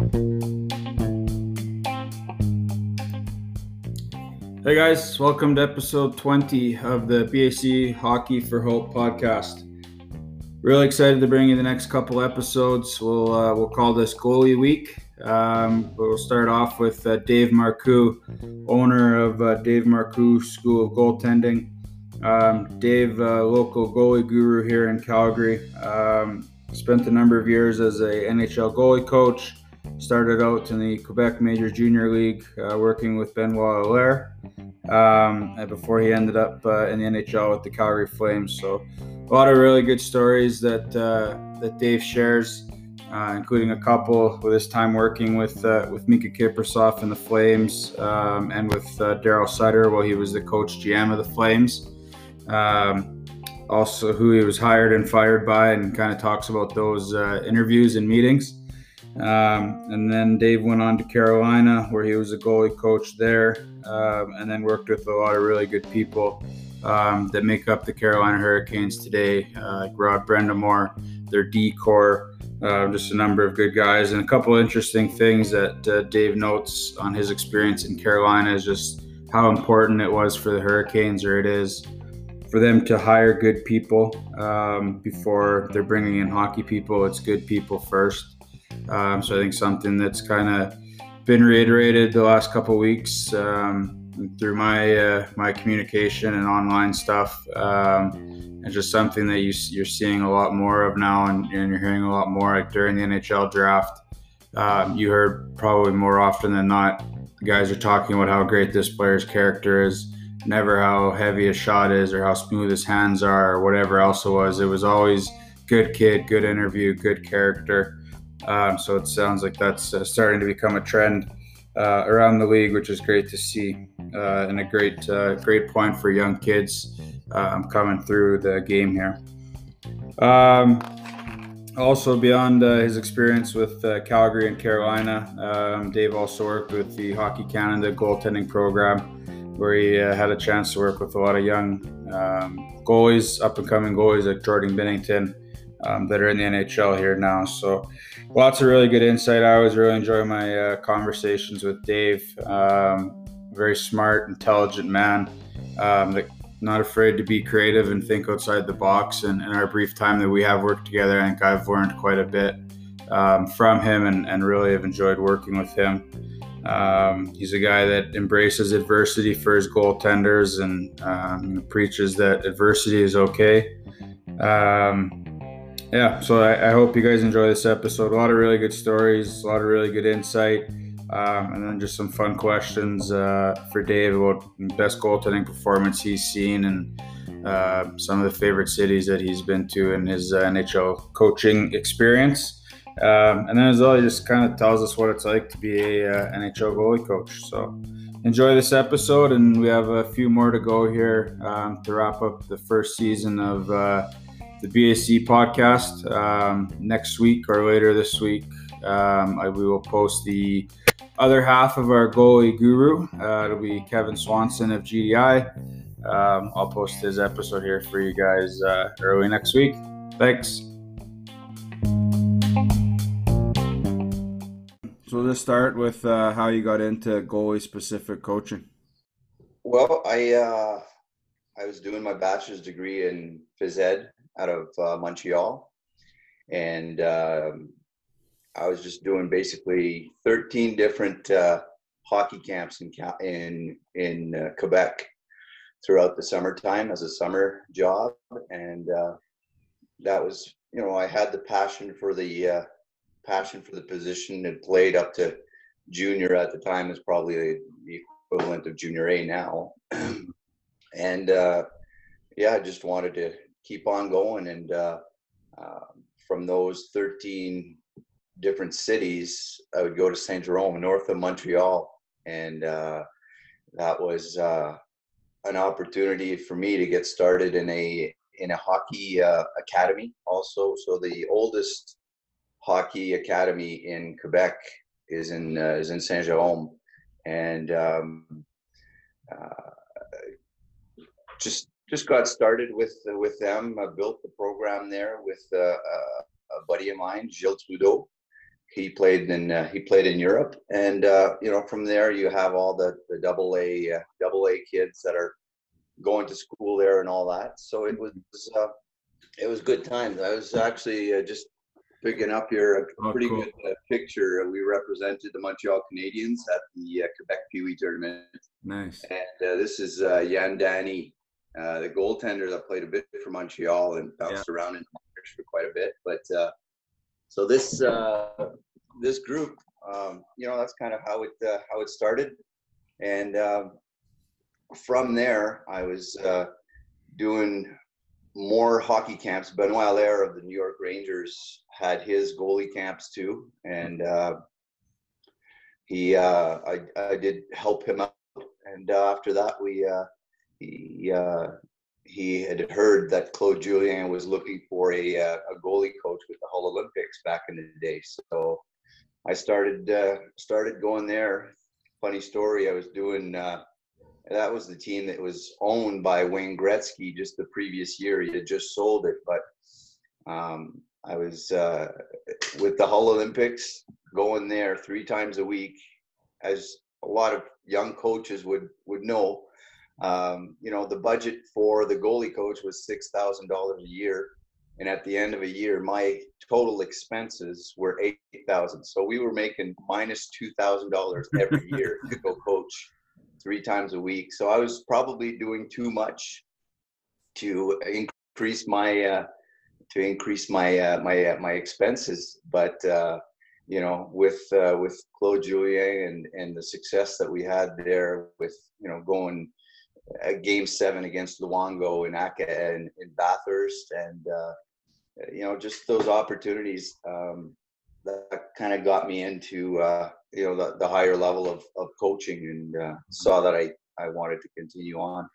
Hey guys, welcome to episode 20 of the BAC Hockey for Hope podcast. Really excited to bring you the next couple episodes. We'll uh, we'll call this goalie week. Um, we'll start off with uh, Dave Marcoux, owner of uh, Dave Marcoux School of Goaltending. Um, Dave, uh, local goalie guru here in Calgary, um, spent a number of years as a NHL goalie coach Started out in the Quebec Major Junior League, uh, working with Benoit Allaire, um, before he ended up uh, in the NHL with the Calgary Flames. So, a lot of really good stories that uh, that Dave shares, uh, including a couple with his time working with uh, with Miikka Kiprusoff and the Flames, um, and with uh, Daryl Sutter while he was the coach GM of the Flames. Um, also, who he was hired and fired by, and kind of talks about those interviews and meetings. Um, and then Dave went on to Carolina, where he was a goalie coach there, um, and then worked with a lot of really good people um, that make up the Carolina Hurricanes today. Uh, Rod Brind'Amour, their D core, uh, just a number of good guys, and a couple interesting things that uh, Dave notes on his experience in Carolina is just how important it was for the Hurricanes, or it is for them to hire good people um, before they're bringing in hockey people. It's good people first. Um, so I think something that's kind of been reiterated the last couple weeks um, through my uh, my communication and online stuff, um, and just something that you, you're seeing a lot more of now, and, and you're hearing a lot more like during the NHL draft. Um, you heard probably more often than not, guys are talking about how great this player's character is, never how heavy a shot is or how smooth his hands are or whatever else it was. It was always good kid, good interview, good character. Um, so it sounds like that's uh, starting to become a trend uh, around the league, which is great to see, uh, and a great uh, great point for young kids um, coming through the game here. Um, also, beyond uh, his experience with uh, Calgary and Carolina, um, Dave also worked with the Hockey Canada goaltending program, where he had a chance to work with a lot of young um, goalies, up and coming goalies like Jordan Binnington um, that are in the NHL here now. So lots of really good insight. I always really enjoy my uh, conversations with Dave. Um, very smart, intelligent man. Um, that not afraid to be creative and think outside the box. And in our brief time that we have worked together, I think I've learned quite a bit um, from him and, and, really have enjoyed working with him. Um, he's a guy that embraces adversity for his goaltenders and um, preaches that adversity is okay. Um, yeah, so I, I, hope you guys enjoy this episode. A lot of really good stories, a lot of really good insight, um, and then just some fun questions uh, for Dave about best goaltending performance he's seen and uh, some of the favorite cities that he's been to in his uh, NHL coaching experience. Um, and then as well, he just kind of tells us what it's like to be a uh, NHL goalie coach. So enjoy this episode, and we have a few more to go here um, to wrap up the first season of uh, the BAC podcast um, next week or later this week. Um, I, we will post the other half of our goalie guru. Uh, it'll be Kevin Swanson of GDI. Um, I'll post his episode here for you guys uh, early next week. Thanks. So let's start with uh, how you got into goalie specific coaching. Well, I uh, I was doing my bachelor's degree in phys ed out of uh, Montreal, and um, I was just doing basically 13 different uh, hockey camps in in in uh, Quebec throughout the summertime as a summer job, and uh, that was you know I had the passion for the uh, passion for the position and played up to junior at the time is probably the equivalent of junior A now, and uh, yeah, I just wanted to keep on going. And uh, uh, from those 13 different cities, I would go to Saint Jerome, north of Montreal, and uh, that was uh, an opportunity for me to get started in a in a hockey uh, academy. Also, so the oldest hockey academy in Quebec is in uh, is in Saint Jerome, and um, just just got started with with them. I built the program there with uh, uh, a buddy of mine, Gilles Trudeau, he played in uh, he played in Europe, and uh, you know from there you have all the the double A uh, double A kids that are going to school there and all that. So it was uh, it was good times. I was actually uh, just picking up here a oh, pretty cool. good uh, picture. We represented the Montreal Canadiens at the Quebec Pee Wee tournament. Nice. And this is Yann Danis, the goaltender that played a bit for Montreal and bounced yeah. around in the minors for quite a bit, but so this uh, this group, um, you know, that's kind of how it uh, how it started, and um, from there, I was uh, doing more hockey camps. Benoit Allaire of the New York Rangers had his goalie camps too, and uh, he uh, I I did help him out, and uh, after that we uh, he uh, he had heard that Claude Julien was looking for a, uh, a goalie coach with the Hull Olympiques back in the day. So I started uh, started going there. Funny story. I was doing uh, that was the team that was owned by Wayne Gretzky just the previous year. He had just sold it, but um, I was uh, with the Hull Olympiques going there three times a week, as a lot of young coaches would would know um, you know, the budget for the goalie coach was six thousand dollars a year, and at the end of a year, my total expenses were eight thousand. So we were making minus two thousand dollars every year to go coach three times a week. So I was probably doing too much to increase my uh, to increase my uh, my uh, my expenses, but. Uh, you know, with uh, with Claude Julien and and the success that we had there, with you know going game seven against Luongo in Aka and in Bathurst, and uh, you know just those opportunities um, that kind of got me into uh, you know the, the higher level of, of coaching, and uh, saw that I I wanted to continue on.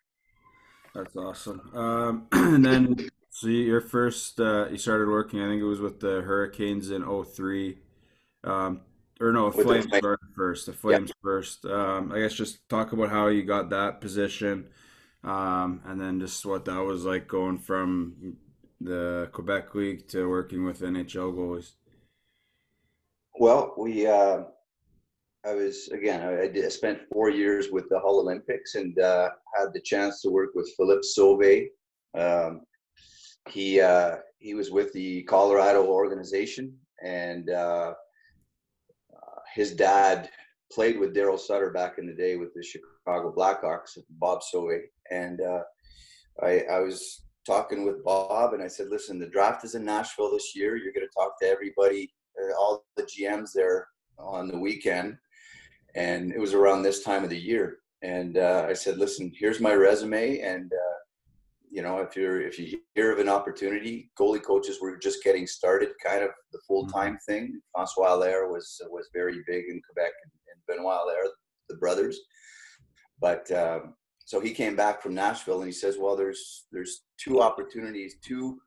That's awesome. Um, and then so your first uh, you started working, I think it was with the Hurricanes in 03. Um, or no, Flames the first. The Flames yep. first. Um, I guess just talk about how you got that position, um, and then just what that was like going from the Quebec League to working with NHL goalies. Well, we. Uh, I was again. I, did, I, spent four years with the Hull Olympiques and uh, had the chance to work with Philippe Sauvé. Um, he uh, he was with the Colorado organization and uh, his dad played with Daryl Sutter back in the day with the Chicago Blackhawks, Bob Sauvé. And uh, I, I was talking with Bob and I said, listen, the draft is in Nashville this year. You're going to talk to everybody, uh, all the GMs there on the weekend. And it was around this time of the year. And uh, I said, listen, here's my resume. And uh, you know, if you're if you hear of an opportunity, goalie coaches were just getting started, kind of the full time mm-hmm. thing. Francois Allaire was was very big in Quebec, and, and Benoit Allaire, the brothers. But um, so he came back from Nashville, and he says, "Well, there's there's two opportunities, two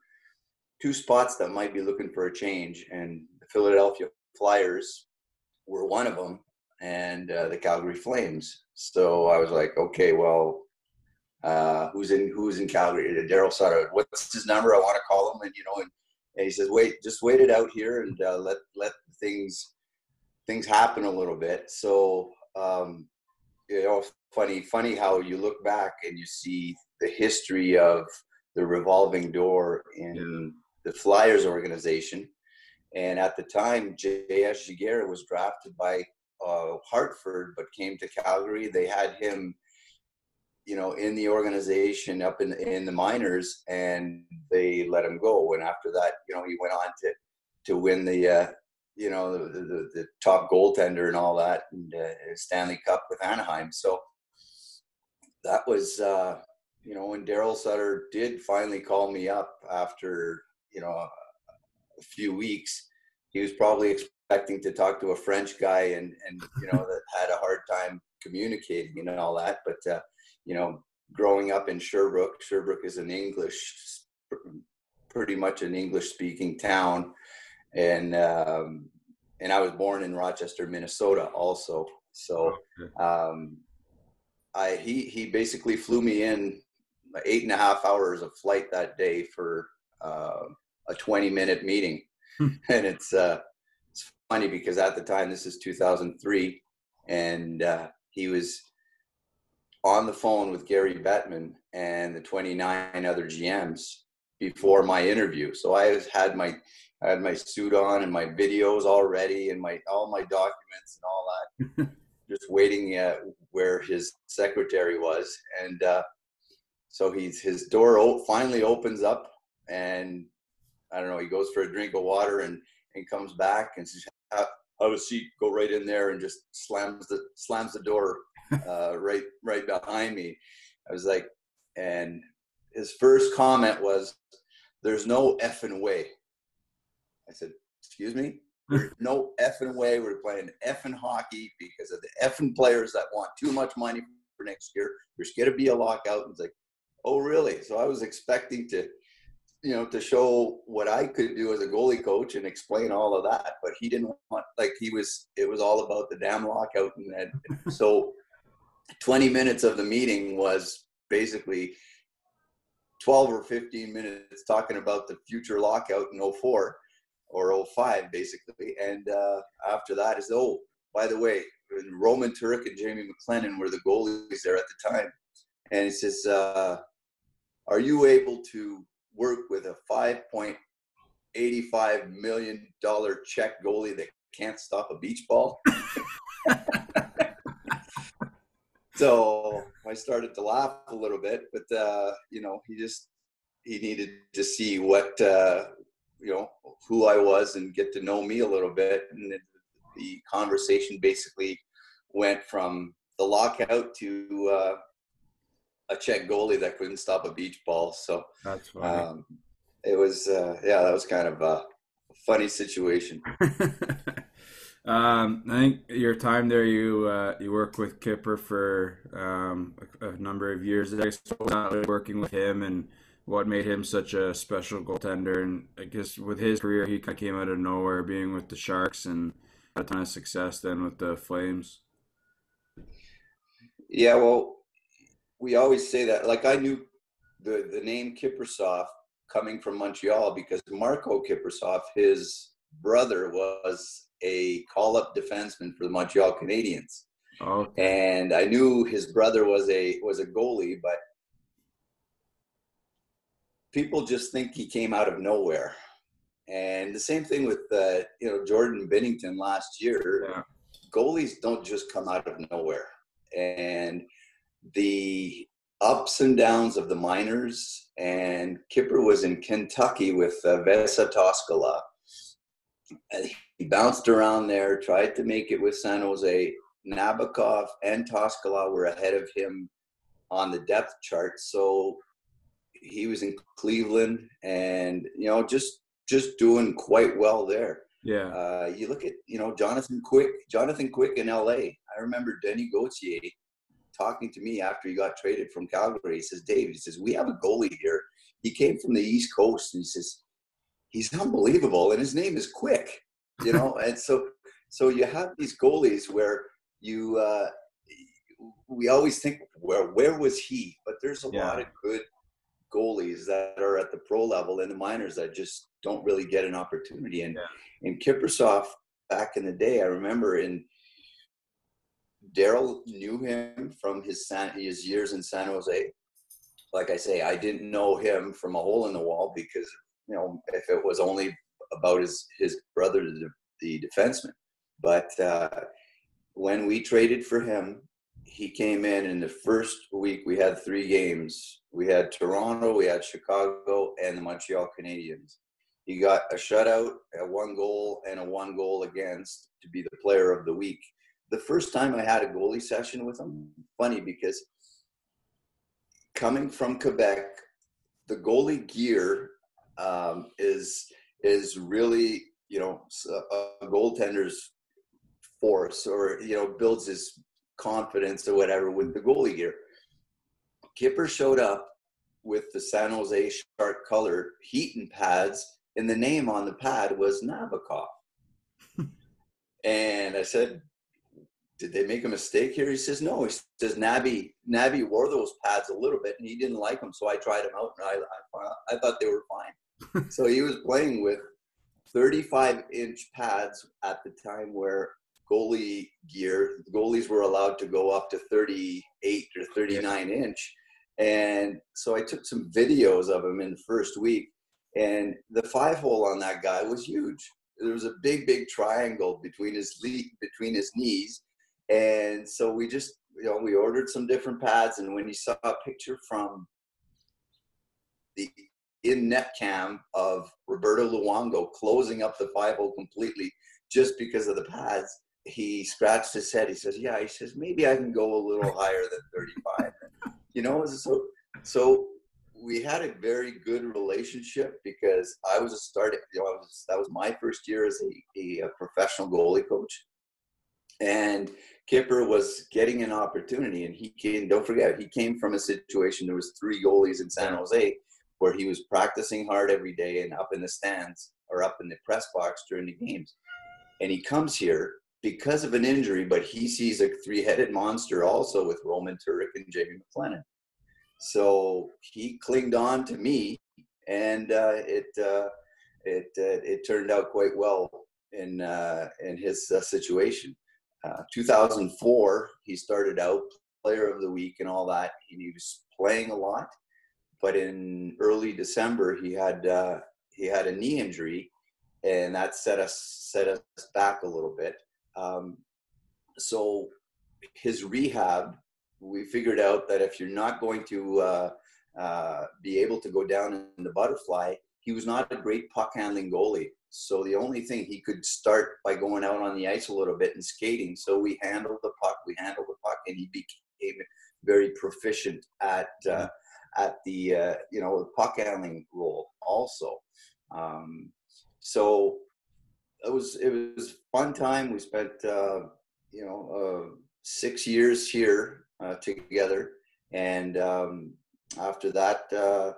two spots that might be looking for a change, and the Philadelphia Flyers were one of them, and uh, the Calgary Flames." So I was like, "Okay, well." Uh, who's in who's in Calgary, Daryl Sutter. What's his number? I want to call him, and you know, and, and he says, wait, just wait it out here and uh, let let things things happen a little bit. So um, you know, funny funny how you look back and you see the history of the revolving door in yeah. the Flyers organization. And at the time, J.S. Giguère was drafted by uh, Hartford, but came to Calgary. They had him you know, in the organization up in in the minors, and they let him go. And after that, you know, he went on to to win the uh, you know the, the, the, top goaltender and all that, and uh, Stanley Cup with Anaheim. So that was uh, you know when Daryl Sutter did finally call me up after you know a few weeks. He was probably expecting to talk to a French guy and and you know that had a hard time communicating and all that, but uh, you know, growing up in Sherbrooke, Sherbrooke is an English, pretty much an English speaking town. And, um, and I was born in Rochester, Minnesota also. So, um, I, he, he basically flew me in eight and a half hours of flight that day for, uh, a 20 minute meeting. Hmm. and it's, uh, it's funny because at the time, this is 2003, and uh, he was on the phone with Gary Bettman and the 29 other GMs before my interview. So I had my I had my suit on and my videos all ready and my all my documents and all that, just waiting at where his secretary was. And uh, so he's his door finally opens up, and I don't know. He goes for a drink of water and and comes back and says, "Have a seat. Go right in there," and just slams the slams the door uh, right right behind me. I was like, and his first comment was, "There's no effing way." I said, "Excuse me." There's no effing way we're playing effing hockey because of the effing players that want too much money for next year. There's going to be a lockout. And it's like, oh, really? So I was expecting to, you know, to show what I could do as a goalie coach and explain all of that. But he didn't want, like, he was, it was all about the damn lockout. And then, so 20 minutes of the meeting was basically 12 or 15 minutes talking about the future lockout in 04 or 05 basically and uh, after that is oh by the way roman turek and jamie mclennan were the goalies there at the time and he says uh, are you able to work with a 5.85 million dollar check goalie that can't stop a beach ball so I started to laugh a little bit, but uh, you know, he just he needed to see what uh, you know who I was and get to know me a little bit, and the, the conversation basically went from the lockout to uh, a Czech goalie that couldn't stop a beach ball. So that's funny. Um, it was uh, yeah, that was kind of a funny situation. Um, I think your time there, you uh, you worked with Kipper for um, a, a, number of years. I guess working with him and what made him such a special goaltender. And I guess with his career, he kind of came out of nowhere, being with the Sharks and a ton of success then with the Flames. Yeah, well, we always say that. Like I knew the the name Kiprusoff coming from Montreal because Marko Kiprusoff, his brother, was a call up defenseman for the Montreal Canadiens. Okay. And I knew his brother was a was a goalie, but people just think he came out of nowhere. And the same thing with uh, you know Jordan Binnington last year. Yeah. Goalies don't just come out of nowhere, and the ups and downs of the minors. And Kipper was in Kentucky with uh, Vesa Toskala. He bounced around there, tried to make it with San Jose. Nabokov and Toskala were ahead of him on the depth chart. So he was in Cleveland and, you know, just just doing quite well there. Yeah. Uh, you look at, you know, Jonathan Quick, Jonathan Quick in LA. I remember Denis Gauthier talking to me after he got traded from Calgary. He says, Dave, he says, we have a goalie here. He came from the East Coast and he says, he's unbelievable and his name is Quick you know and so so you have these goalies where you uh we always think where where was he but there's a yeah. lot of good goalies that are at the pro level in the minors that just don't really get an opportunity and yeah. in Kiprusoff back in the day I remember in Daryl knew him from his San, his years in San Jose like I say I didn't know him from a hole in the wall because you know if it was only about his his brother, the, the defenseman. But uh, when we traded for him, he came in in the first week. We had three games. We had Toronto, we had Chicago, and the Montreal Canadiens. He got a shutout, a one goal, and a one goal against to be the player of the week. The first time I had a goalie session with him, funny because coming from Quebec, the goalie gear um, is is really you know a, goaltender's force or you know builds his confidence or whatever with the goalie gear. Kipper showed up with the San Jose Shark color heating pads, and the name on the pad was Nabokov. and I said, "Did they make a mistake here?" He says, "No." He says, "Nabby, Nabby wore those pads a little bit, and he didn't like them, so I tried them out, and I, I, I thought they were fine." So he was playing with 35 inch pads at the time where goalie gear, goalies were allowed to go up to 38 or 39 inch. And so I took some videos of him in the first week, and the five hole on that guy was huge. There was a big, big triangle between his between his knees, and so we just, you know, we ordered some different pads. And when you saw a picture from the in net cam of Roberto Luongo closing up the five hole completely just because of the pads, he scratched his head. He says, "Yeah," he says, "maybe I can go a little higher than 35." you know, so so we had a very good relationship because I was a starting. You know, I was, that was my first year as a, a, professional goalie coach, and Kipper was getting an opportunity, and he came. Don't forget, he came from a situation. There was three goalies in San Jose where he was practicing hard every day and up in the stands or up in the press box during the games. And he comes here because of an injury, but he sees a three-headed monster also with Roman Turek and Jamie McLennan. So he clinged on to me, and uh, it uh, it uh, it turned out quite well in uh, in his uh, situation. Uh, 2004, he started out player of the week and all that. And he was playing a lot, but in early December, he had he had a knee injury, and that set us set us back a little bit. Um, so his rehab, we figured out that if you're not going to uh, uh, be able to go down in the butterfly, he was not a great puck handling goalie. So the only thing he could start by going out on the ice a little bit and skating. So we handled the puck, we handled the puck, and he became very proficient at uh, at the uh, you know puck handling role also. Um, so it was it was fun time. We spent uh, you know uh, six years here uh, together, and um, after that, uh,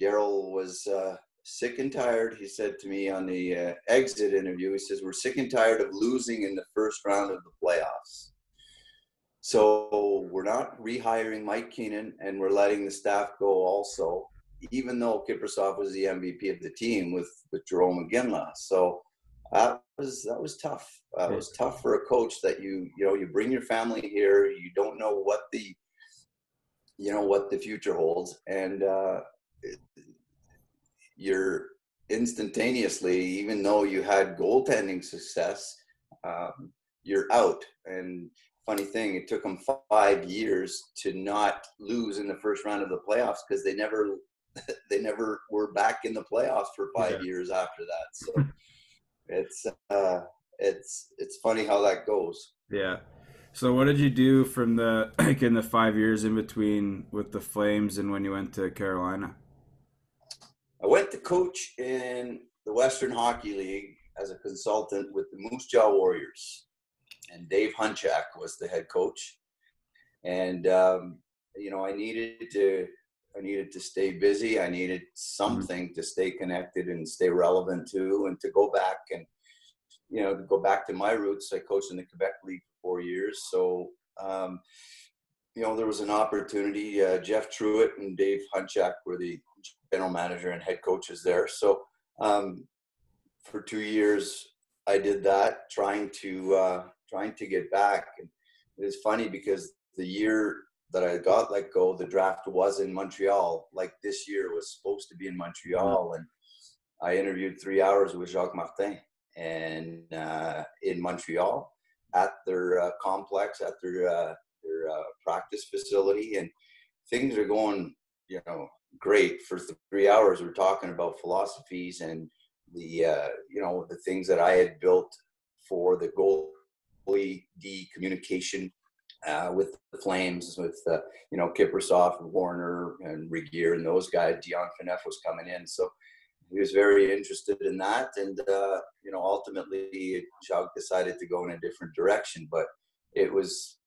Daryl was uh, sick and tired. He said to me on the uh, exit interview, he says, "We're sick and tired of losing in the first round of the playoffs." So we're not rehiring Mike Keenan, and we're letting the staff go also even though Kiprusoff was the MVP of the team with with Jarome Iginla. So that was that was tough. Uh, it was tough for a coach that you you know you bring your family here. You don't know what the you know what the future holds, and uh, you're instantaneously, even though you had goaltending success, um, you're out. And funny thing, it took them five years to not lose in the first round of the playoffs because they never they never were back in the playoffs for five yeah. years after that. So it's uh, it's it's funny how that goes. Yeah. So what did you do from the like in the five years in between with the Flames and when you went to Carolina? I went to coach in the Western Hockey League as a consultant with the Moose Jaw Warriors, and Dave Hunchak was the head coach. And um, you know, I needed to I needed to stay busy. I needed something mm-hmm. to stay connected and stay relevant to, and to go back and you know to go back to my roots. I coached in the Quebec League for four years, so um, you know there was an opportunity. Uh, Jeff Truitt and Dave Hunchak were the general manager and head coaches there. So um, for two years, I did that, trying to uh, trying to get back. And it was funny because the year that I got let go, the draft was in Montreal. Like this year was supposed to be in Montreal, and I interviewed three hours with Jacques Martin and uh, in Montreal at their uh, complex, at their uh, their uh, practice facility, and things are going, you know, great. For three hours, we're talking about philosophies and the uh, you know the things that I had built for the goalie D communication uh, with the Flames, with uh, you know Kiprusoff and Warrener and Regehr and those guys. Dion Phaneuf was coming in, so he was very interested in that. And uh, you know, ultimately, Jacques decided to go in a different direction, but it was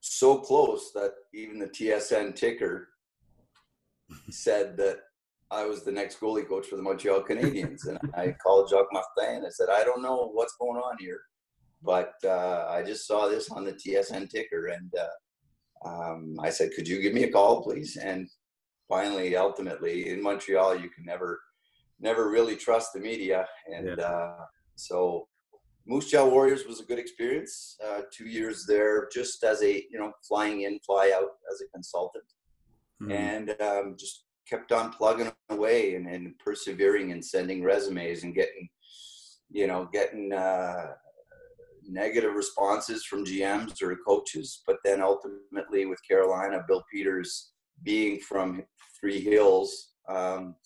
so close that even the TSN ticker said that I was the next goalie coach for the Montreal Canadiens. and I called Jacques Martin and I said, I don't know what's going on here but uh, I just saw this on the TSN ticker, and uh, um, I said, "Could you give me a call, please?" And finally, ultimately, in Montreal, you can never, never really trust the media. And yeah. uh, so Moose Jaw Warriors was a good experience. Uh, two years there, just as a you know flying in, fly out as a consultant, mm-hmm. and um, just kept on plugging away and, and, persevering and sending resumes and getting you know getting uh, negative responses from GMs or coaches. But then ultimately with Carolina, Bill Peters being from Three Hills. Um,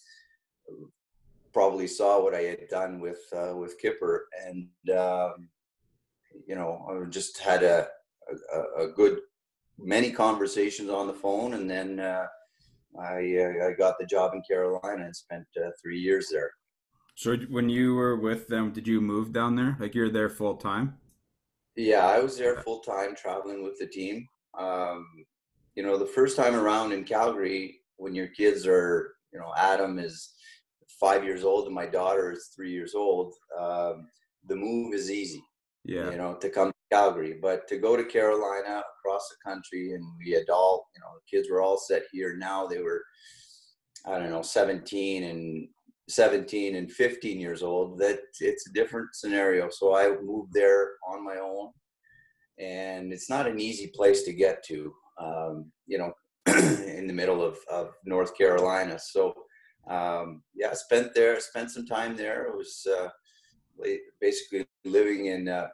probably saw what I had done with uh, with Kipper, and um, you know, I just had a, a, a good many conversations on the phone, and then uh, I uh, I got the job in Carolina and spent uh, three years there. So when you were with them, did you move down there? Like you're there full time? Yeah, I was there full time, traveling with the team. Um, you know, the first time around in Calgary, when your kids are, you know, Adam is five years old and my daughter is three years old, um, the move is easy. Yeah. You know, to come to Calgary, but to go to Carolina across the country, and we had all, you know, the kids were all set here. Now they were, I don't know, 17 and 17 and 15 years old. That it's a different scenario. So I moved there on my own, and it's not an easy place to get to. Um, you know, in the middle of, of North Carolina. So um, yeah, spent there, spent some time there. It was uh, basically living in uh,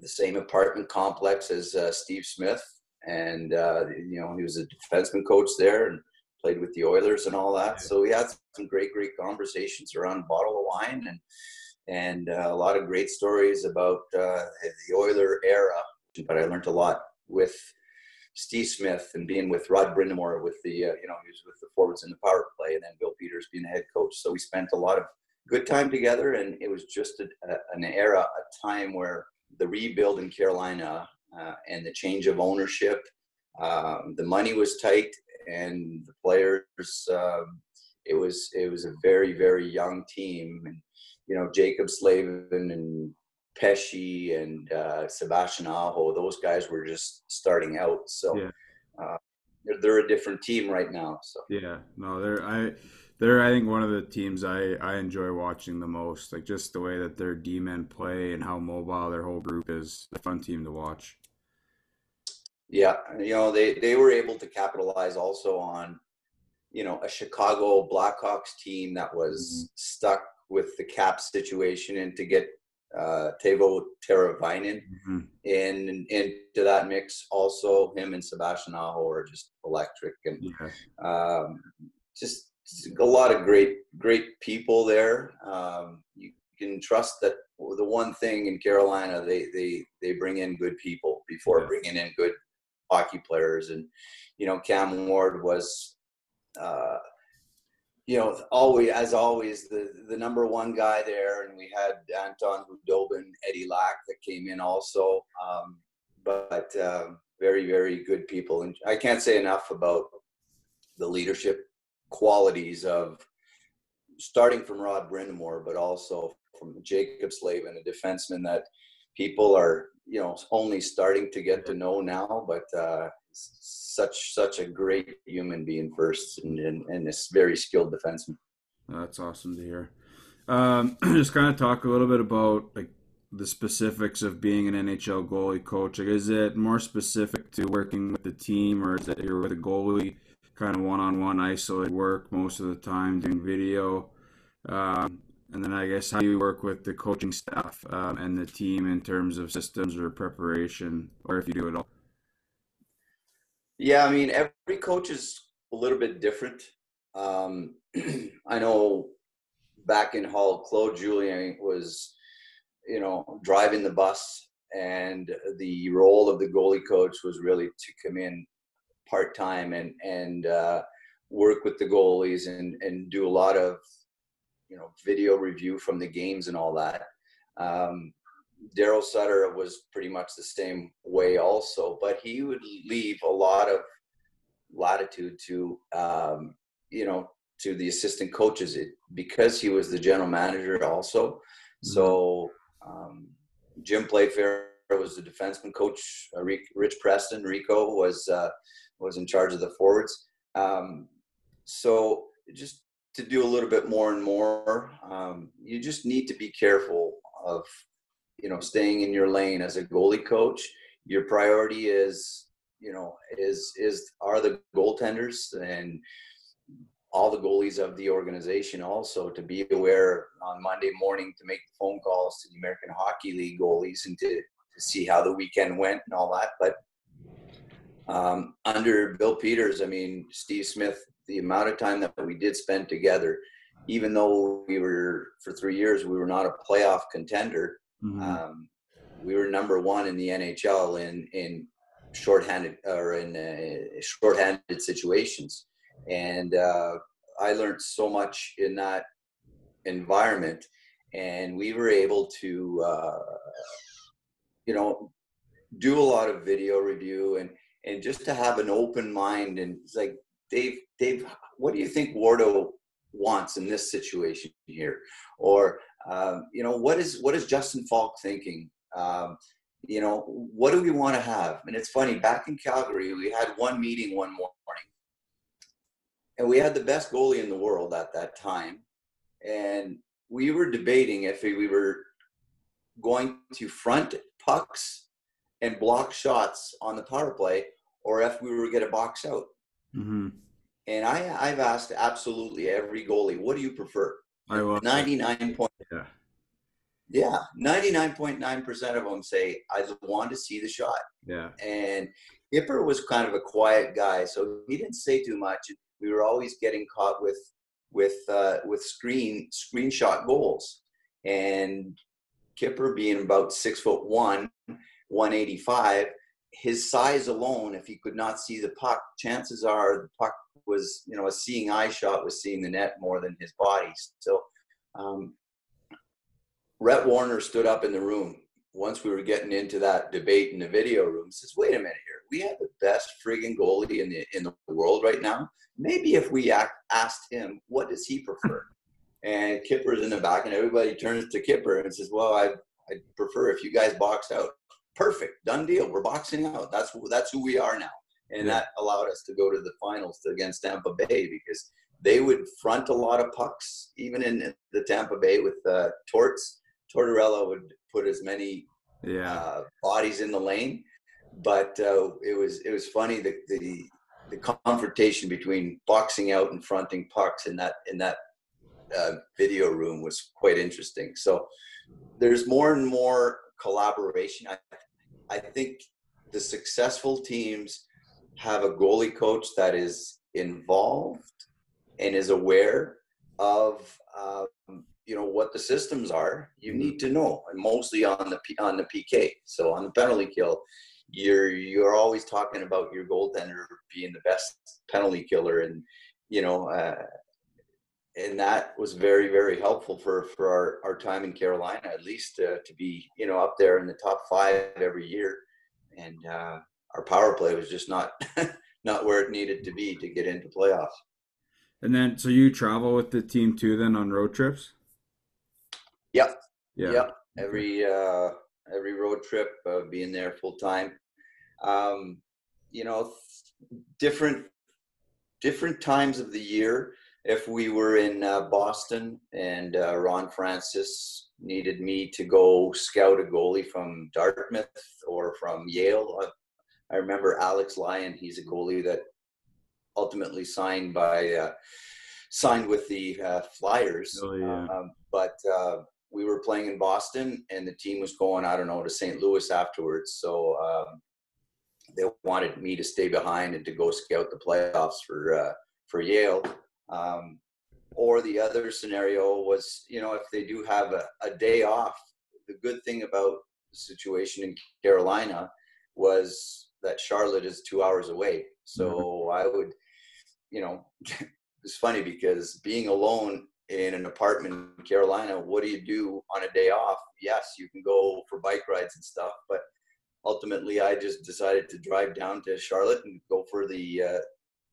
the same apartment complex as uh, Steve Smith, and uh, you know he was a defenseman coach there and played with the Oilers and all that. So we had some great, great conversations around a bottle of wine and and uh, a lot of great stories about uh, the Oiler era. But I learned a lot with Steve Smith and being with Rod Brind'Amour with the uh, you know he was with the forwards in the power play, and then Bill Peters being the head coach. So we spent a lot of good time together, and it was just a, a, an era, a time where the rebuild in Carolina uh, and the change of ownership, um, the money was tight, and the players. Um, it was it was a very very young team, and you know Jaccob Slavin and Pesce and uh, Sebastian Aho, those guys were just starting out. So yeah. uh, they're, they're a different team right now. So yeah, no, they're I they're I think one of the teams I I enjoy watching the most. Like just the way that their D men play and how mobile their whole group is. A fun team to watch. Yeah, you know they they were able to capitalize also on you know a Chicago Blackhawks team that was mm-hmm. stuck with the cap situation and to get uh, Teravainen mm-hmm. in into that mix. Also, him and Sebastian Aho are just electric and yeah. um, just, just, a lot of great great people there. Um, you can trust that the one thing in Carolina they they they bring in good people before yeah. bringing in good hockey players. And you know Cam Ward was uh, you know, always as always the the number one guy there, and we had Anton Khudobin, Eddie Lack that came in also, um, but uh, very very good people, and I can't say enough about the leadership qualities of starting from Rod Brind'Amour, but also from Jaccob Slavin, a defenseman that people are you know only starting to get to know now, but uh, such such a great human being first, and and, and this very skilled defenseman. That's awesome to hear. Um, just kind of talk a little bit about like the specifics of being an NHL goalie coach. Like, is it more specific to working with the team, or is it you're with a goalie, kind of one-on-one isolated work most of the time, doing video? Um, and then I guess how you work with the coaching staff um, and the team in terms of systems or preparation, or if you do it all. Yeah, I mean, every coach is a little bit different. Um, I know back in Hull, Claude Julien was, you know, driving the bus, and the role of the goalie coach was really to come in part time and and uh, work with the goalies and and do a lot of, you know, video review from the games and all that. Um, Daryl Sutter was pretty much the same way also, but he would leave a lot of latitude to um, you know to the assistant coaches it, because he was the general manager also. Mm-hmm. So um, Jim Playfair was the defenseman coach. Uh, Rich Preston Rico was uh, was in charge of the forwards. Um, so just to do a little bit more and more. Um, you just need to be careful of, you know, staying in your lane as a goalie coach. Your priority is, you know, is is are the goaltenders and all the goalies of the organization also to be aware on Monday morning to make phone calls to the American Hockey League goalies and to, to see how the weekend went and all that. But um, under Bill Peters, I mean, Steve Smith, the amount of time that we did spend together, even though we were for three years, we were not a playoff contender. Mm-hmm. Um, we were number one in the NHL in in shorthanded or in uh, shorthanded situations, and uh, I learned so much in that environment, and we were able to, uh, you know, do a lot of video review and and just to have an open mind and it's like Dave, Dave, what do you think Wardo wants in this situation here? Or um, you know, what is what is Justin Faulk thinking? Um, you know, what do we want to have? And it's funny, back in Calgary, we had one meeting one morning, and we had the best goalie in the world at that time, and we were debating if we were going to front pucks and block shots on the power play or if we were going to box out. Mm-hmm. And I, I've asked absolutely every goalie, what do you prefer? I will. 99 point. Yeah. Yeah. 99.9% of them say, I want to see the shot. Yeah. And Kipper was kind of a quiet guy, so he didn't say too much. We were always getting caught with, with, uh, with screen, screenshot goals. And Kipper being about six foot one, 185, his size alone, if he could not see the puck, chances are the puck was, you know, a seeing eye shot was seeing the net more than his body. So, um, Rhett Warrener stood up in the room once we were getting into that debate in the video room. Says, "Wait a minute here. We have the best friggin' goalie in the in the world right now. Maybe if we act, asked him, what does he prefer?" And Kipper's in the back, and everybody turns to Kipper and says, "Well, I I prefer if you guys box out." Perfect, done deal. We're boxing out. That's that's who we are now, and that allowed us to go to the finals against Tampa Bay because they would front a lot of pucks, even in the Tampa Bay with uh, Torts. Tortorella would put as many yeah. uh, bodies in the lane, but uh, it was it was funny the, the the confrontation between boxing out and fronting pucks in that in that uh, video room was quite interesting. So there's more and more collaboration. I, I think the successful teams have a goalie coach that is involved and is aware of um, you know what the systems are. You mm-hmm. need to know, and mostly on the on the PK. So on the penalty kill, you're you're always talking about your goaltender being the best penalty killer, and you know uh, and that was very very helpful for for our, our time in carolina at least uh, to be you know up there in the top five every year. And uh, our power play was just not not where it needed to be to get into playoffs. And then so you travel with the team too then on road trips? Yep. Yeah. Yep. Every uh every road trip uh, being there full time. Um you know different different times of the year if we were in uh, Boston and uh, Ron Francis needed me to go scout a goalie from Dartmouth or from Yale, I, I remember Alex Lyon. He's a goalie that ultimately signed by uh, signed with the uh, Flyers. Oh, yeah. Um, but uh, we were playing in Boston, and the team was going, I don't know, to St. Louis afterwards. So um, they wanted me to stay behind and to go scout the playoffs for uh, for Yale um, or the other scenario was, you know, if they do have a, a day off, the good thing about the situation in Carolina was that Charlotte is two hours away. So mm-hmm. I would, you know, it's funny because being alone in an apartment in Carolina, what do you do on a day off? Yes, you can go for bike rides and stuff, but ultimately I just decided to drive down to Charlotte and go for the uh,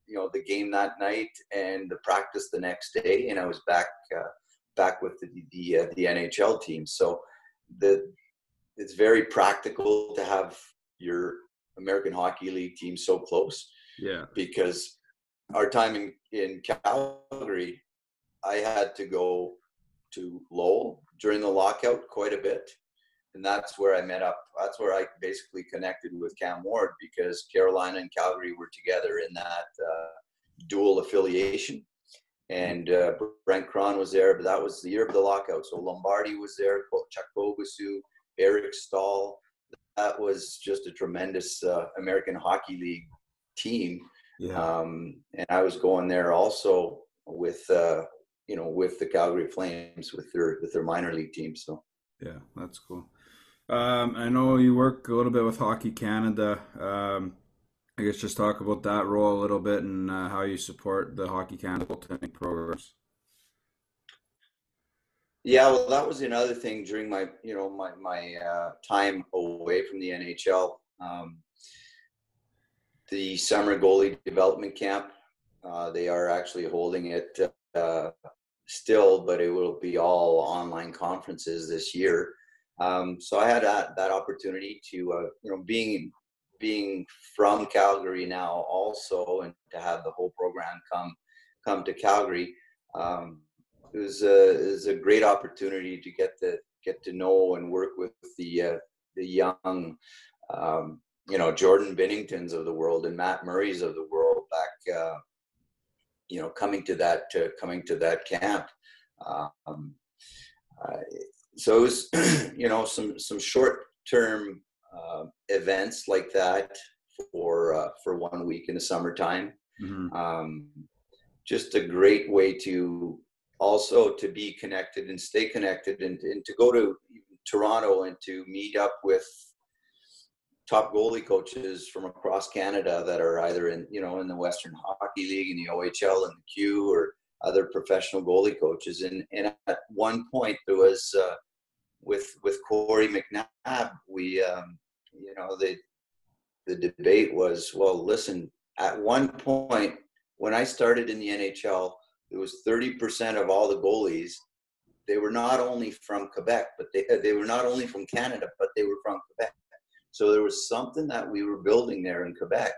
you know the game that night and the practice the next day, and I was back uh, back with the the, uh, the NHL team. So the it's very practical to have your American Hockey League team so close. Yeah, because our time in in Calgary, I had to go to Lowell during the lockout quite a bit. And that's where I met up. That's where I basically connected with Cam Ward because Carolina and Calgary were together in that uh, dual affiliation. And uh, Brent Krahn was there, but that was the year of the lockout. So Lombardi was there, Chuck Kobasew, Eric Staal. That was just a tremendous uh, American Hockey League team. Yeah. Um, and I was going there also with uh, you know with the Calgary Flames with their with their minor league team. So yeah, that's cool. Um, I know you work a little bit with Hockey Canada. Um, I guess just talk about that role a little bit and uh, how you support the Hockey Canada goaltending programs. Yeah, well, that was another thing during my, you know, my my uh, time away from the NHL. Um, the summer goalie development camp, uh, they are actually holding it uh, still, but it will be all online conferences this year. Um, so I had that, that opportunity to, uh, you know, being being from Calgary now also, and to have the whole program come come to Calgary, um, it was a it was a great opportunity to get to get to know and work with the uh, the young, um, you know, Jordan Binningtons of the world and Matt Murray's of the world back, uh, you know, coming to that uh, coming to that camp. Um, so it was, you know, some some short term uh, events like that for uh, for one week in the summertime. Mm-hmm. Um, just a great way to also to be connected and stay connected and, and to go to Toronto and to meet up with top goalie coaches from across Canada that are either in you know in the Western Hockey League in the OHL and the Q or other professional goalie coaches. And and at one point there was uh, with with Corey McNabb, we um, you know the the debate was well, listen. At one point, when I started in the NHL, it was 30% of all the goalies. They were not only from Quebec, but they they were not only from Canada, but they were from Quebec. So there was something that we were building there in Quebec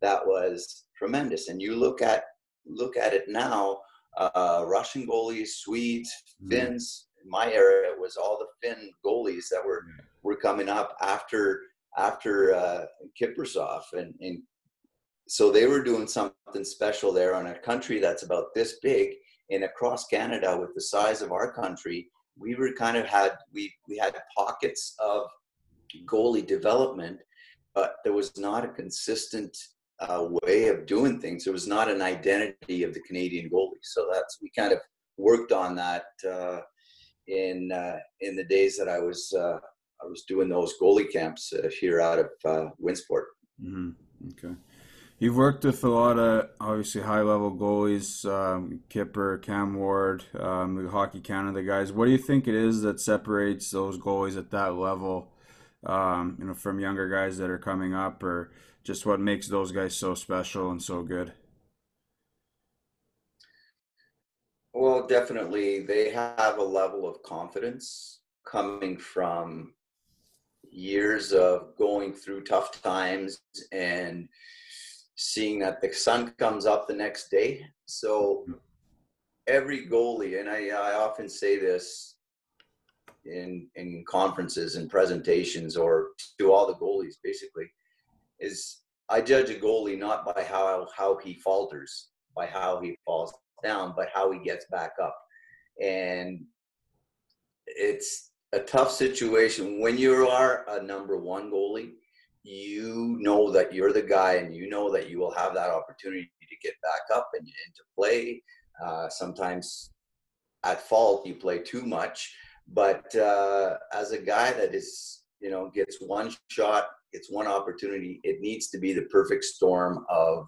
that was tremendous. And you look at look at it now, uh, Russian goalies, Swedes, mm-hmm. Finns. My era, it was all the Finn goalies that were were coming up after after uh, Kiprusoff, and, and so they were doing something special there on a country that's about this big and across Canada with the size of our country. We were kind of had we we had pockets of goalie development, but there was not a consistent uh, way of doing things. There was not an identity of the Canadian goalie. So that's we kind of worked on that uh, in uh, in the days that I was uh, I was doing those goalie camps uh, here out of uh, Winsport. Mm-hmm. Okay. You've worked with a lot of obviously high level goalies, um, Kipper, Cam Ward, um, the Hockey Canada guys. What do you think it is that separates those goalies at that level, um, you know, from younger guys that are coming up, or just what makes those guys so special and so good? Well, definitely, they have a level of confidence coming from years of going through tough times and seeing that the sun comes up the next day. So mm-hmm. every goalie, and I, I often say this in in conferences and presentations or to all the goalies basically, is I judge a goalie not by how how he falters, by how he falls down, but how he gets back up. And it's a tough situation when you are a number one goalie. You know that you're the guy, and you know that you will have that opportunity to get back up and, to play. Uh, sometimes at fault, you play too much. But uh, as a guy that is, you know, gets one shot, gets one opportunity, it needs to be the perfect storm of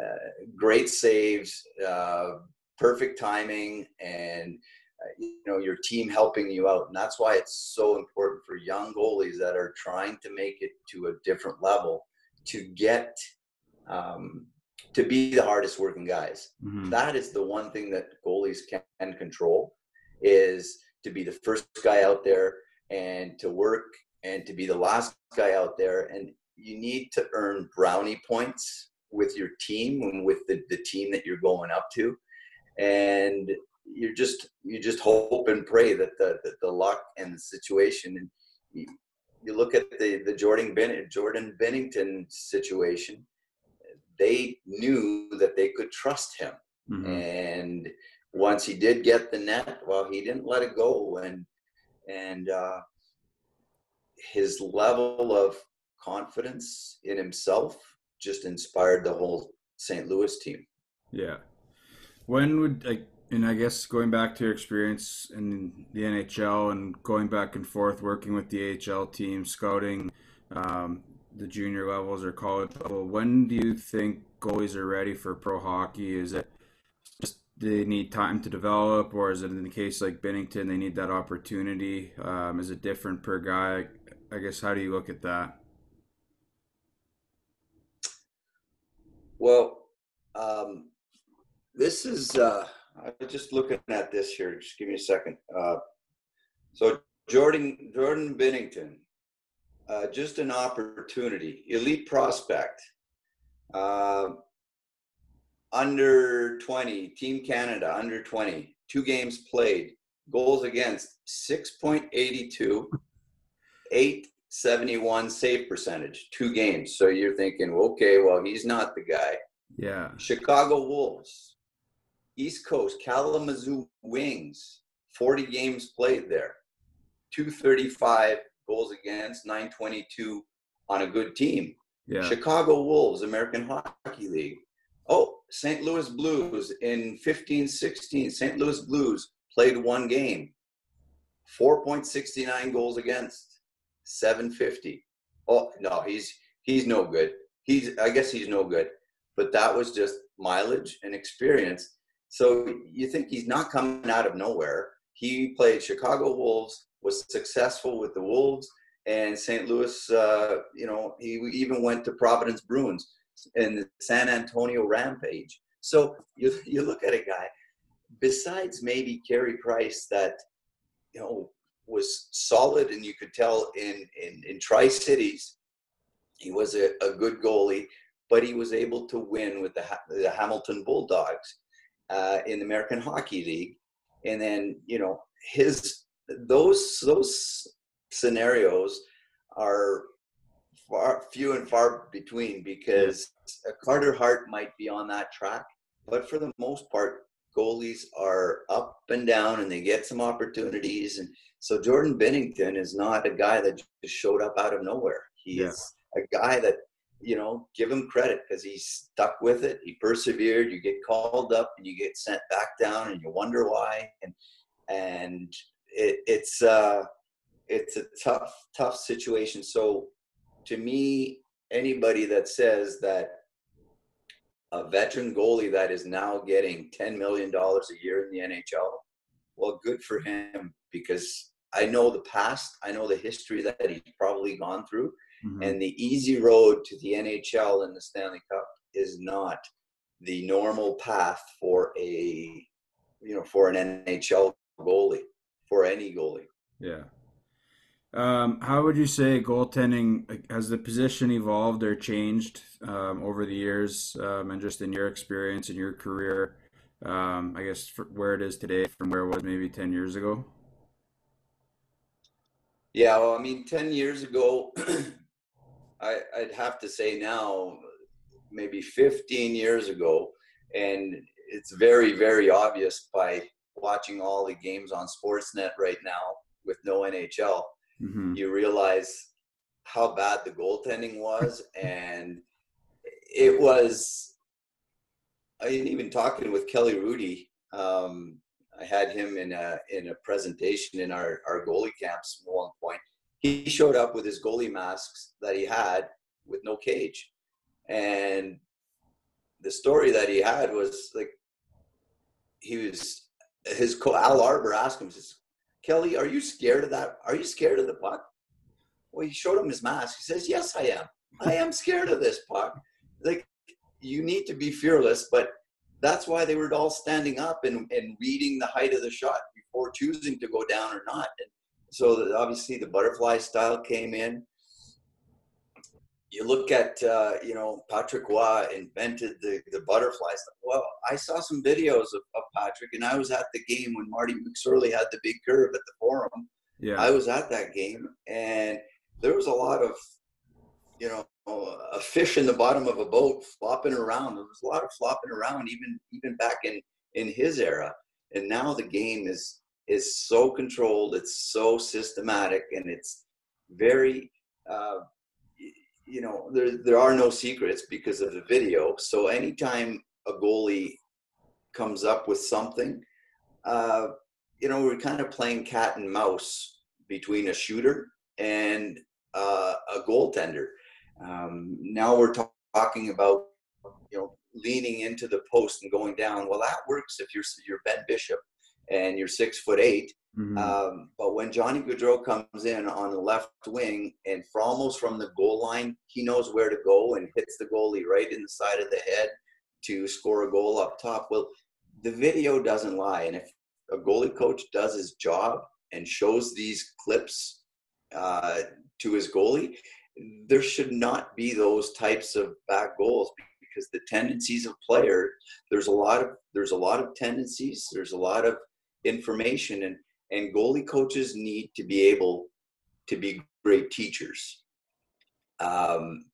uh, great saves, uh, perfect timing, and uh, you know your team helping you out. And that's why it's so important for young goalies that are trying to make it to a different level to get um, to be the hardest working guys. Mm-hmm. that is the one thing that goalies can control is to be the first guy out there and to work and to be the last guy out there. And you need to earn brownie points with your team and with the, the team that you're going up to and you just you just hope and pray that the that the luck and the situation and you, you look at the the Jordan Bennett, Jordan Binnington situation. They knew that they could trust him, mm-hmm. and once he did get the net, well, he didn't let it go, and and uh, his level of confidence in himself just inspired the whole St. Louis team. Yeah. When would like and I guess going back to your experience in the NHL and going back and forth working with the AHL team, scouting um, the junior levels or college level, when do you think goalies are ready for pro hockey? Is it just they need time to develop, or is it in the case like Binnington, they need that opportunity? Um, is it different per guy? I guess how do you look at that? Well, um, this is uh, I'm just looking at this here. Just give me a second. Uh, so Jordan Jordan Binnington, uh, just an opportunity, elite prospect, uh, under 20, Team Canada under 20, two games played, goals against 6.82, 871 save percentage, two games. So you're thinking, okay, well, he's not the guy. Yeah. Chicago Wolves, East Coast, Kalamazoo Wings, 40 games played there, 235 goals against, 922 on a good team. Yeah. Chicago Wolves, American Hockey League. Oh, St. Louis Blues in 15 16, St. Louis Blues played one game, 4.69 goals against, 750. Oh, no, he's he's no good. He's I guess he's no good. But that was just mileage and experience so you think he's not coming out of nowhere. He played Chicago Wolves, was successful with the Wolves, and St. Louis, uh, you know, he even went to Providence Bruins and the San Antonio Rampage. So you, you look at a guy, besides maybe Carey Price, that, you know, was solid and you could tell in, in, in Tri Cities, he was a, a good goalie, but he was able to win with the, the Hamilton Bulldogs uh, in the American Hockey League, and then you know his those those scenarios are far few and far between because Carter Hart might be on that track, but for the most part, goalies are up and down and they get some opportunities. And so Jordan Binnington is not a guy that just showed up out of nowhere. He yeah. is a guy that you know, give him credit because he stuck with it. He persevered. You get called up and you get sent back down, and you wonder why. And and it, it's uh, it's a tough tough situation. So to me, anybody that says that a veteran goalie that is now getting ten million dollars a year in the NHL, well, good for him because I know the past. I know the history that he's probably gone through Mm-hmm. And the easy road to the NHL and the Stanley Cup is not the normal path for a you know for an NHL goalie for any goalie. Yeah. Um, how would you say goaltending has the position evolved or changed um, over the years, um, and just in your experience in your career? Um, I guess where it is today from where it was maybe ten years ago. Yeah, well, I mean, ten years ago, I, I'd have to say now, maybe 15 years ago, and it's very, very obvious by watching all the games on Sportsnet right now with no NHL. Mm-hmm. You realize how bad the goaltending was, and it was. I even talking with Kelly Hrudey, Um, I had him in a in a presentation in our our goalie camps at one point, he showed up with his goalie masks that he had with no cage. And the story that he had was like he was his co Al Arbour asked him, says, Kelly, are you scared of that? Are you scared of the puck? Well, he showed him his mask. He says, Yes, I am. I am scared of this puck. Like you need to be fearless, but that's why they were all standing up and, and reading the height of the shot before choosing to go down or not. And so obviously the butterfly style came in. You look at uh, you know Patrick Roy invented the the butterflies. Well, I saw some videos of, of Patrick, and I was at the game when Marty McSorley had the big curve at the Forum. Yeah, I was at that game, and there was a lot of you know a fish in the bottom of a boat flopping around. There was a lot of flopping around, even even back in in his era. And now the game is is so controlled, it's so systematic, and it's very uh, you know there there are no secrets because of the video. So anytime a goalie comes up with something, uh, you know we're kind of playing cat and mouse between a shooter and uh, a goaltender. Um, now we're talk- talking about you know leaning into the post and going down. Well, that works if you're you're Ben Bishop and you're six foot 8 mm-hmm. um, but when Johnny Gaudreau comes in on the left wing and for almost from the goal line, he knows where to go and hits the goalie right in the side of the head to score a goal up top. Well, the video doesn't lie, and if a goalie coach does his job and shows these clips uh, to his goalie, there should not be those types of back goals because the tendencies of player there's a lot of there's a lot of tendencies there's a lot of information and and goalie coaches need to be able to be great teachers. Um,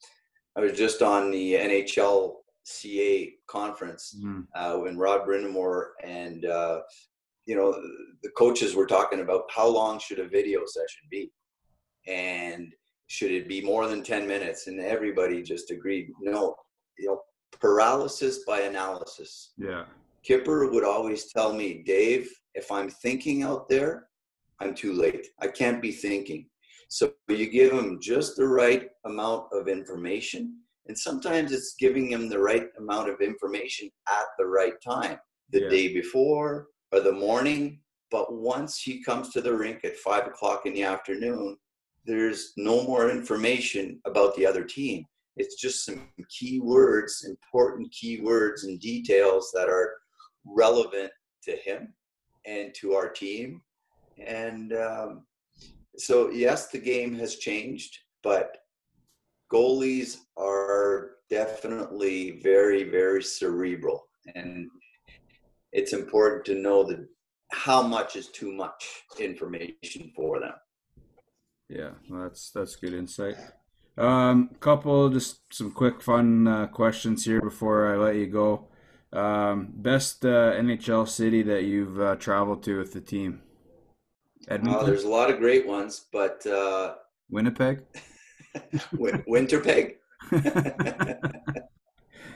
i was just on the nhl ca conference mm. uh, when rod brind'amour and uh, you know the coaches were talking about how long should a video session be? And should it be more than 10 minutes? And everybody just agreed no you know paralysis by analysis. Yeah kipper would always tell me dave if i'm thinking out there i'm too late i can't be thinking so you give them just the right amount of information and sometimes it's giving him the right amount of information at the right time the yeah. day before or the morning but once he comes to the rink at five o'clock in the afternoon there's no more information about the other team. It's just some key words, important key words and details that are relevant to him and to our team. And um, so, yes, the game has changed, but goalies are definitely very, very cerebral. And it's important to know that how much is too much information for them. Yeah, that's that's good insight. Um, couple just some quick fun uh, questions here before I let you go. Um, best uh, NHL city that you've uh, traveled to with the team? Edmonton. there's a lot of great ones, but uh, Winnipeg, Winterpeg.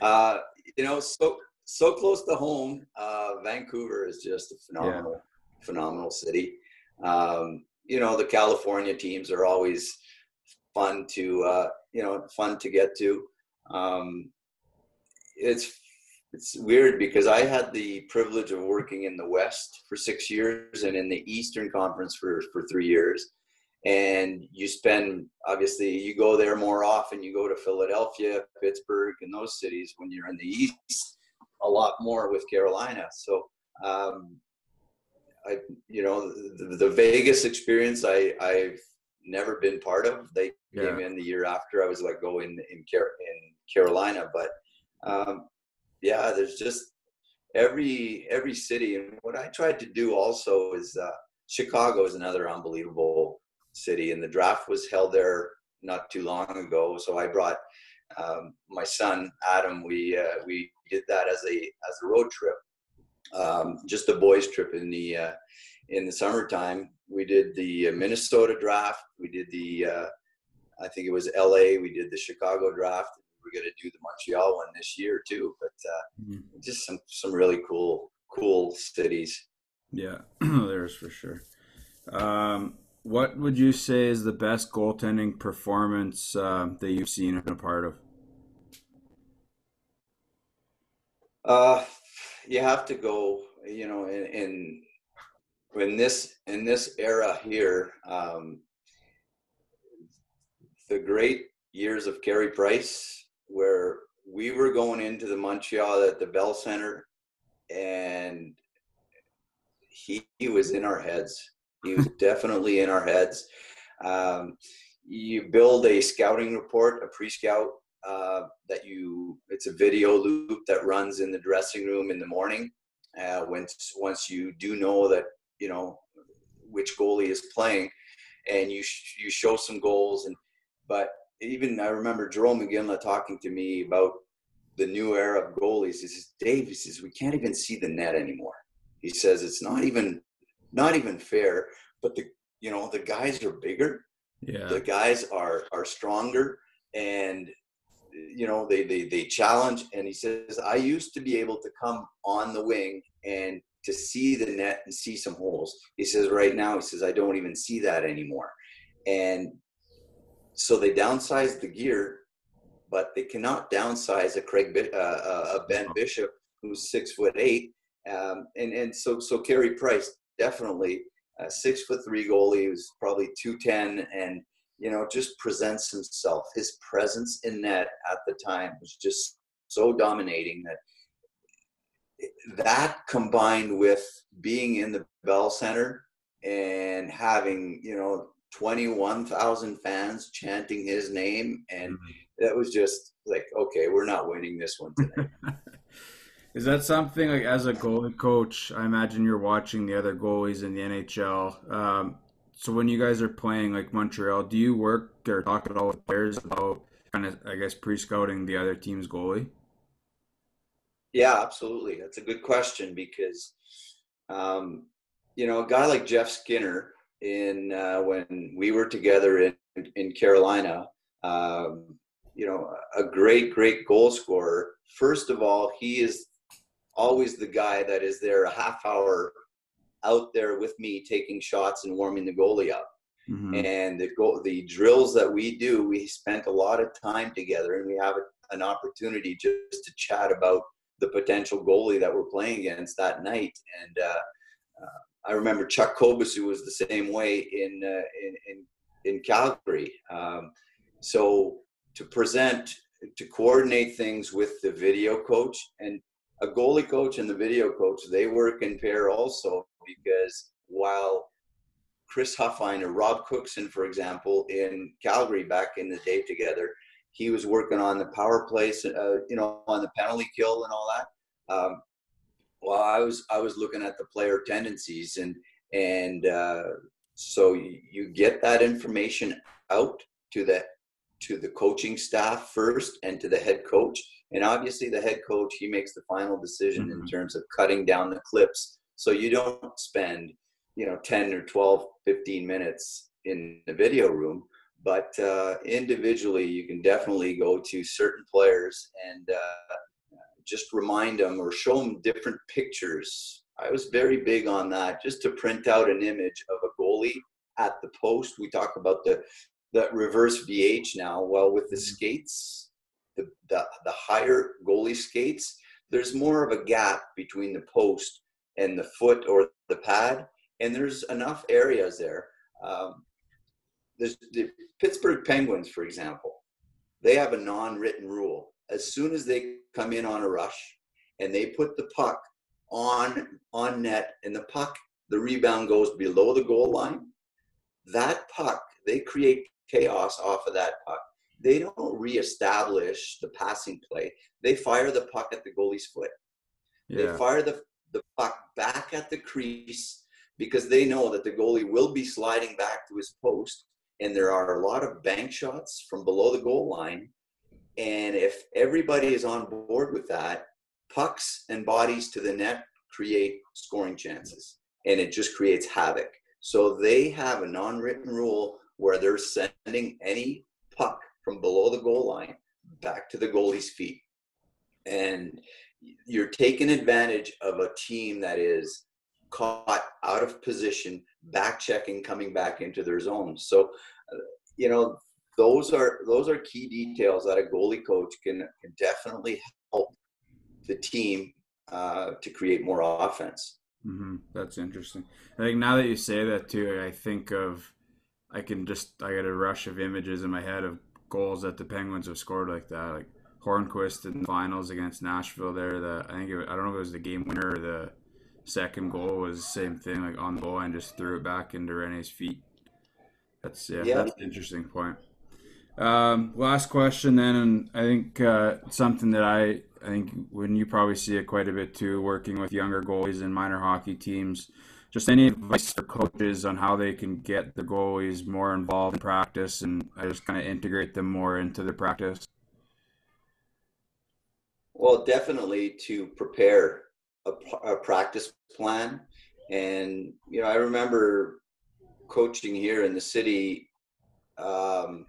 uh, you know, so so close to home. Uh, Vancouver is just a phenomenal, yeah. phenomenal city. Um, you know the California teams are always fun to uh, you know fun to get to. Um, it's it's weird because I had the privilege of working in the West for six years and in the Eastern Conference for for three years. And you spend obviously you go there more often. You go to Philadelphia, Pittsburgh, and those cities when you're in the East a lot more with Carolina. So um, I, you know, the, the, Vegas experience, I, I've never been part of. They yeah. came in the year after I was let go in in, Car- in Carolina, but um, yeah, there's just every every city, and what I tried to do also is uh, Chicago is another unbelievable city, and the draft was held there not too long ago. So I brought um, my son Adam. We uh, we did that as a as a road trip um, just a boys trip in the uh, in the summertime. We did the uh, Minnesota draft. We did the uh, I think it was L.A. We did the Chicago draft. We're going to do the Montreal one this year too. But uh, mm-hmm. just some some really cool cool cities. Yeah, there's for sure. Um, what would you say is the best goaltending performance uh, that you've seen and been a part of? Uh, you have to go, you know, in, in in this in this era here, um, the great years of Carey Price, where we were going into the Montreal at the Bell Center, and he, he was in our heads. He was definitely in our heads. Um, you build a scouting report, a pre-scout uh, that you. It's a video loop that runs in the dressing room in the morning. Uh, once once you do know that you know which goalie is playing, and you sh- you show some goals and but even I remember Jarome Iginla talking to me about the new era of goalies. He says, Dave, he says, we can't even see the net anymore. He says it's not even not even fair, but the you know, the guys are bigger. Yeah. The guys are are stronger and you know, they they they challenge and he says, I used to be able to come on the wing and to see the net and see some holes. He says right now, he says, I don't even see that anymore. And so they downsized the gear, but they cannot downsize a Craig, uh, uh, a Ben Bishop who's six foot eight, um, and and so so Carey Price definitely a six foot three goalie who's probably two ten, and you know just presents himself. His presence in net at the time was just so dominating that that combined with being in the Bell Center and having you know 21,000 fans chanting his name. And mm-hmm. that was just like, okay, we're not winning this one today. Is that something like as a goalie coach? I imagine you're watching the other goalies in the NHL. Um, so when you guys are playing like Montreal, do you work or talk at all with players about kind of, I guess, pre-scouting the other team's goalie? Yeah, absolutely. That's a good question because, um, you know, a guy like Jeff Skinner, in uh, when we were together in in Carolina. Um, you know, a great, great goal scorer. First of all, he is always the guy that is there a half hour out there with me taking shots and warming the goalie up. Mm-hmm. And the goal, the drills that we do, we spent a lot of time together, and we have an opportunity just to chat about the potential goalie that we're playing against that night. And uh, uh, I remember Chuck Kobasew was the same way in uh, in, in, in Calgary. Um, so to present, to coordinate things with the video coach and a goalie coach and the video coach, they work in pair also because while Chris Huffine or Rob Cookson, for example, in Calgary back in the day together, he was working on the power play, uh, you know, on the penalty kill and all that. Um, well i was i was looking at the player tendencies and and uh, so you, get that information out to the to the coaching staff first and to the head coach. And obviously the head coach he makes the final decision mm-hmm. in terms of cutting down the clips. So you don't spend you know 10 or 12 15 minutes in the video room. But uh, individually you can definitely go to certain players and uh, just remind them or show them different pictures. I was very big on that, just to print out an image of a goalie at the post. We talk about the the reverse VH now. Well, with the mm-hmm. skates, the, the, the higher goalie skates, there's more of a gap between the post and the foot or the pad, and there's enough areas there. Um, there's the Pittsburgh Penguins, for example, they have a non-written rule as soon as they come in on a rush and they put the puck on on net and the puck the rebound goes below the goal line that puck they create chaos off of that puck. They don't reestablish the passing play. They fire the puck at the goalie's foot. Yeah. they fire the, the puck back at the crease because they know that the goalie will be sliding back to his post and there are a lot of bank shots from below the goal line and if everybody is on board with that, pucks and bodies to the net create scoring chances and it just creates havoc. So they have a non written rule where they're sending any puck from below the goal line back to the goalie's feet. And you're taking advantage of a team that is caught out of position, back checking, coming back into their zone. So, uh, you know, those are those are key details that a goalie coach can can definitely help the team uh, to create more offense. Mm-hmm. That's interesting. I think now that you say that too, I think of I can just I get a rush of images in my head of goals that the Penguins have scored like that, like Hornqvist in the finals against Nashville. There, the I think it, I don't know if it was the game winner or the second goal was the same thing, like on the goal and just threw it back into Rinne's feet That's yeah, yeah. that's an interesting point. Um, last question then, and I think uh, something that I I think when you probably see it quite a bit too, working with younger goalies and minor hockey teams. Just any advice for coaches on how they can get the goalies more involved in practice and just kind of integrate them more into the practice. Well, definitely to prepare a, a practice plan, and you know, I remember coaching here in the city. Um,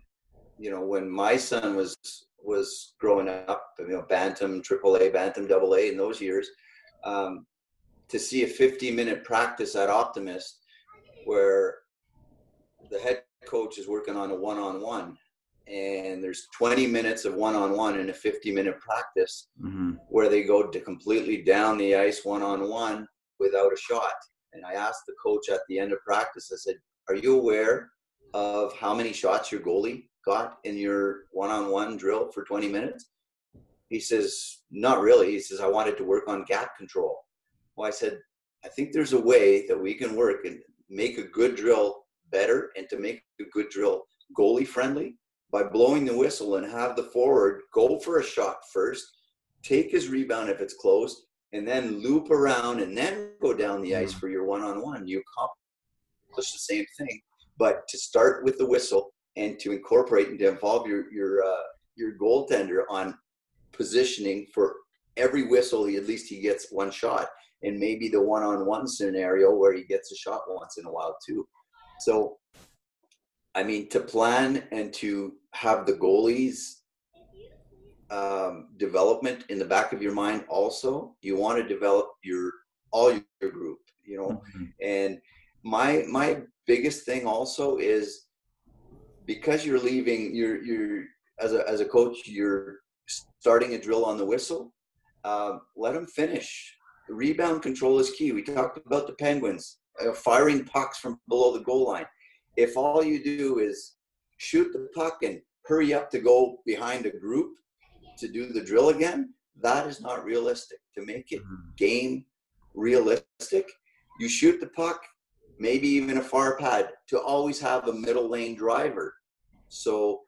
you know, when my son was was growing up, you know, bantam, triple A, bantam, double A in those years, um, to see a 50 minute practice at Optimist where the head coach is working on a one on one and there's 20 minutes of one on one in a 50 minute practice mm-hmm. where they go to completely down the ice one on one without a shot. And I asked the coach at the end of practice, I said, Are you aware of how many shots your goalie got in your one-on-one drill for 20 minutes? He says, not really. He says, I wanted to work on gap control. Well, I said, I think there's a way that we can work and make a good drill better and to make a good drill goalie friendly by blowing the whistle and have the forward go for a shot first, take his rebound if it's close, and then loop around and then go down the ice mm. for your one-on-one. You accomplish the same thing, but to start with the whistle and to incorporate and to involve your your uh, your goaltender on positioning for every whistle. He, at least he gets one shot, and maybe the one-on-one scenario where he gets a shot once in a while too. So, I mean, to plan and to have the goalies um, development in the back of your mind also you want to develop your all your group you know mm-hmm. and my my biggest thing also is because you're leaving, you're you're as a as a coach, you're starting a drill on the whistle. Uh, let them finish. The rebound control is key. We talked about the Penguins uh, firing pucks from below the goal line. If all you do is shoot the puck and hurry up to go behind a group to do the drill again, that is not realistic. To make it mm-hmm. game realistic, you shoot the puck, maybe even a far pad, to always have a middle lane driver so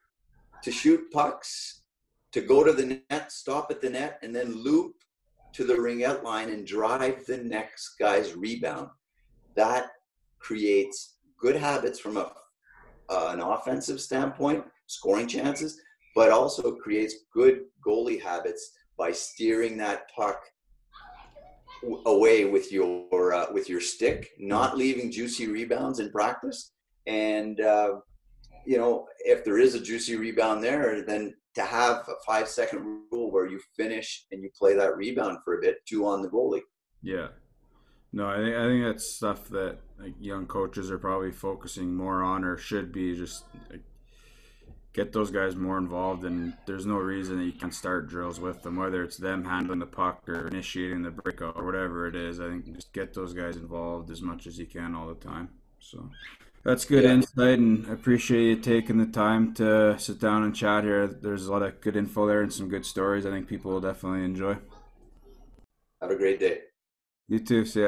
to shoot pucks, to go to the net, stop at the net, and then loop to the ringette line and drive the next guy's rebound, that creates good habits from a, uh, an offensive standpoint, scoring chances, but also creates good goalie habits by steering that puck away with your uh, with your stick, not leaving juicy rebounds in practice, and uh, you know, if there is a juicy rebound there, then to have a five second rule where you finish and you play that rebound for a bit, two on the goalie. Yeah. No, I think I think that's stuff that like, young coaches are probably focusing more on, or should be just like, get those guys more involved. And there's no reason that you can start drills with them, whether it's them handling the puck or initiating the breakout or whatever it is. I think just get those guys involved as much as you can all the time. So that's good yeah. insight, and I appreciate you taking the time to sit down and chat here. There's a lot of good info there and some good stories. I think people will definitely enjoy. Have a great day. You too. See ya.